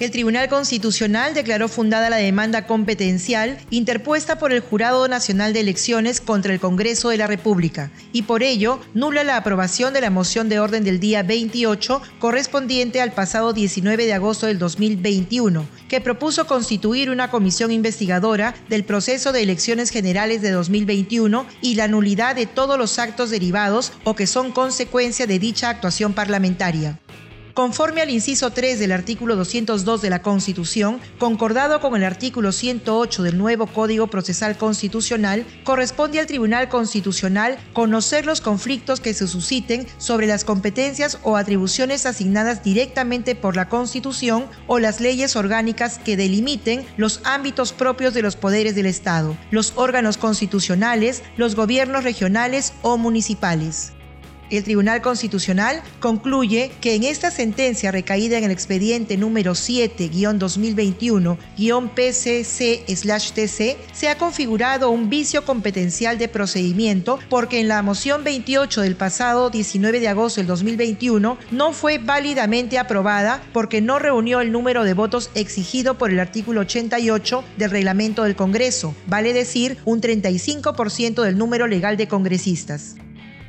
El Tribunal Constitucional declaró fundada la demanda competencial interpuesta por el Jurado Nacional de Elecciones contra el Congreso de la República y por ello nula la aprobación de la moción de orden del día 28 correspondiente al pasado 19 de agosto del 2021, que propuso constituir una comisión investigadora del proceso de elecciones generales de 2021 y la nulidad de todos los actos derivados o que son consecuencia de dicha actuación parlamentaria. Conforme al inciso 3 del artículo 202 de la Constitución, concordado con el artículo 108 del nuevo Código Procesal Constitucional, corresponde al Tribunal Constitucional conocer los conflictos que se susciten sobre las competencias o atribuciones asignadas directamente por la Constitución o las leyes orgánicas que delimiten los ámbitos propios de los poderes del Estado, los órganos constitucionales, los gobiernos regionales o municipales. El Tribunal Constitucional concluye que en esta sentencia recaída en el expediente número 7-2021-PCC-TC se ha configurado un vicio competencial de procedimiento porque en la moción 28 del pasado 19 de agosto del 2021 no fue válidamente aprobada porque no reunió el número de votos exigido por el artículo 88 del reglamento del Congreso, vale decir un 35% del número legal de congresistas.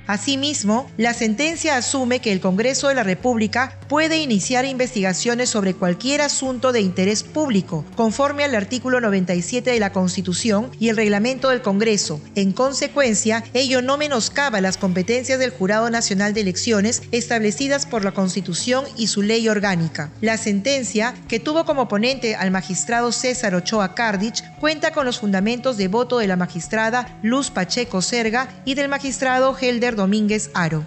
Asimismo, la sentencia asume que el Congreso de la República puede iniciar investigaciones sobre cualquier asunto de interés público, conforme al artículo 97 de la Constitución y el reglamento del Congreso. En consecuencia, ello no menoscaba las competencias del Jurado Nacional de Elecciones establecidas por la Constitución y su ley orgánica. La sentencia, que tuvo como ponente al magistrado César Ochoa Cardich, cuenta con los fundamentos de voto de la magistrada Luz Pacheco Serga y del magistrado Helder Domínguez Aro.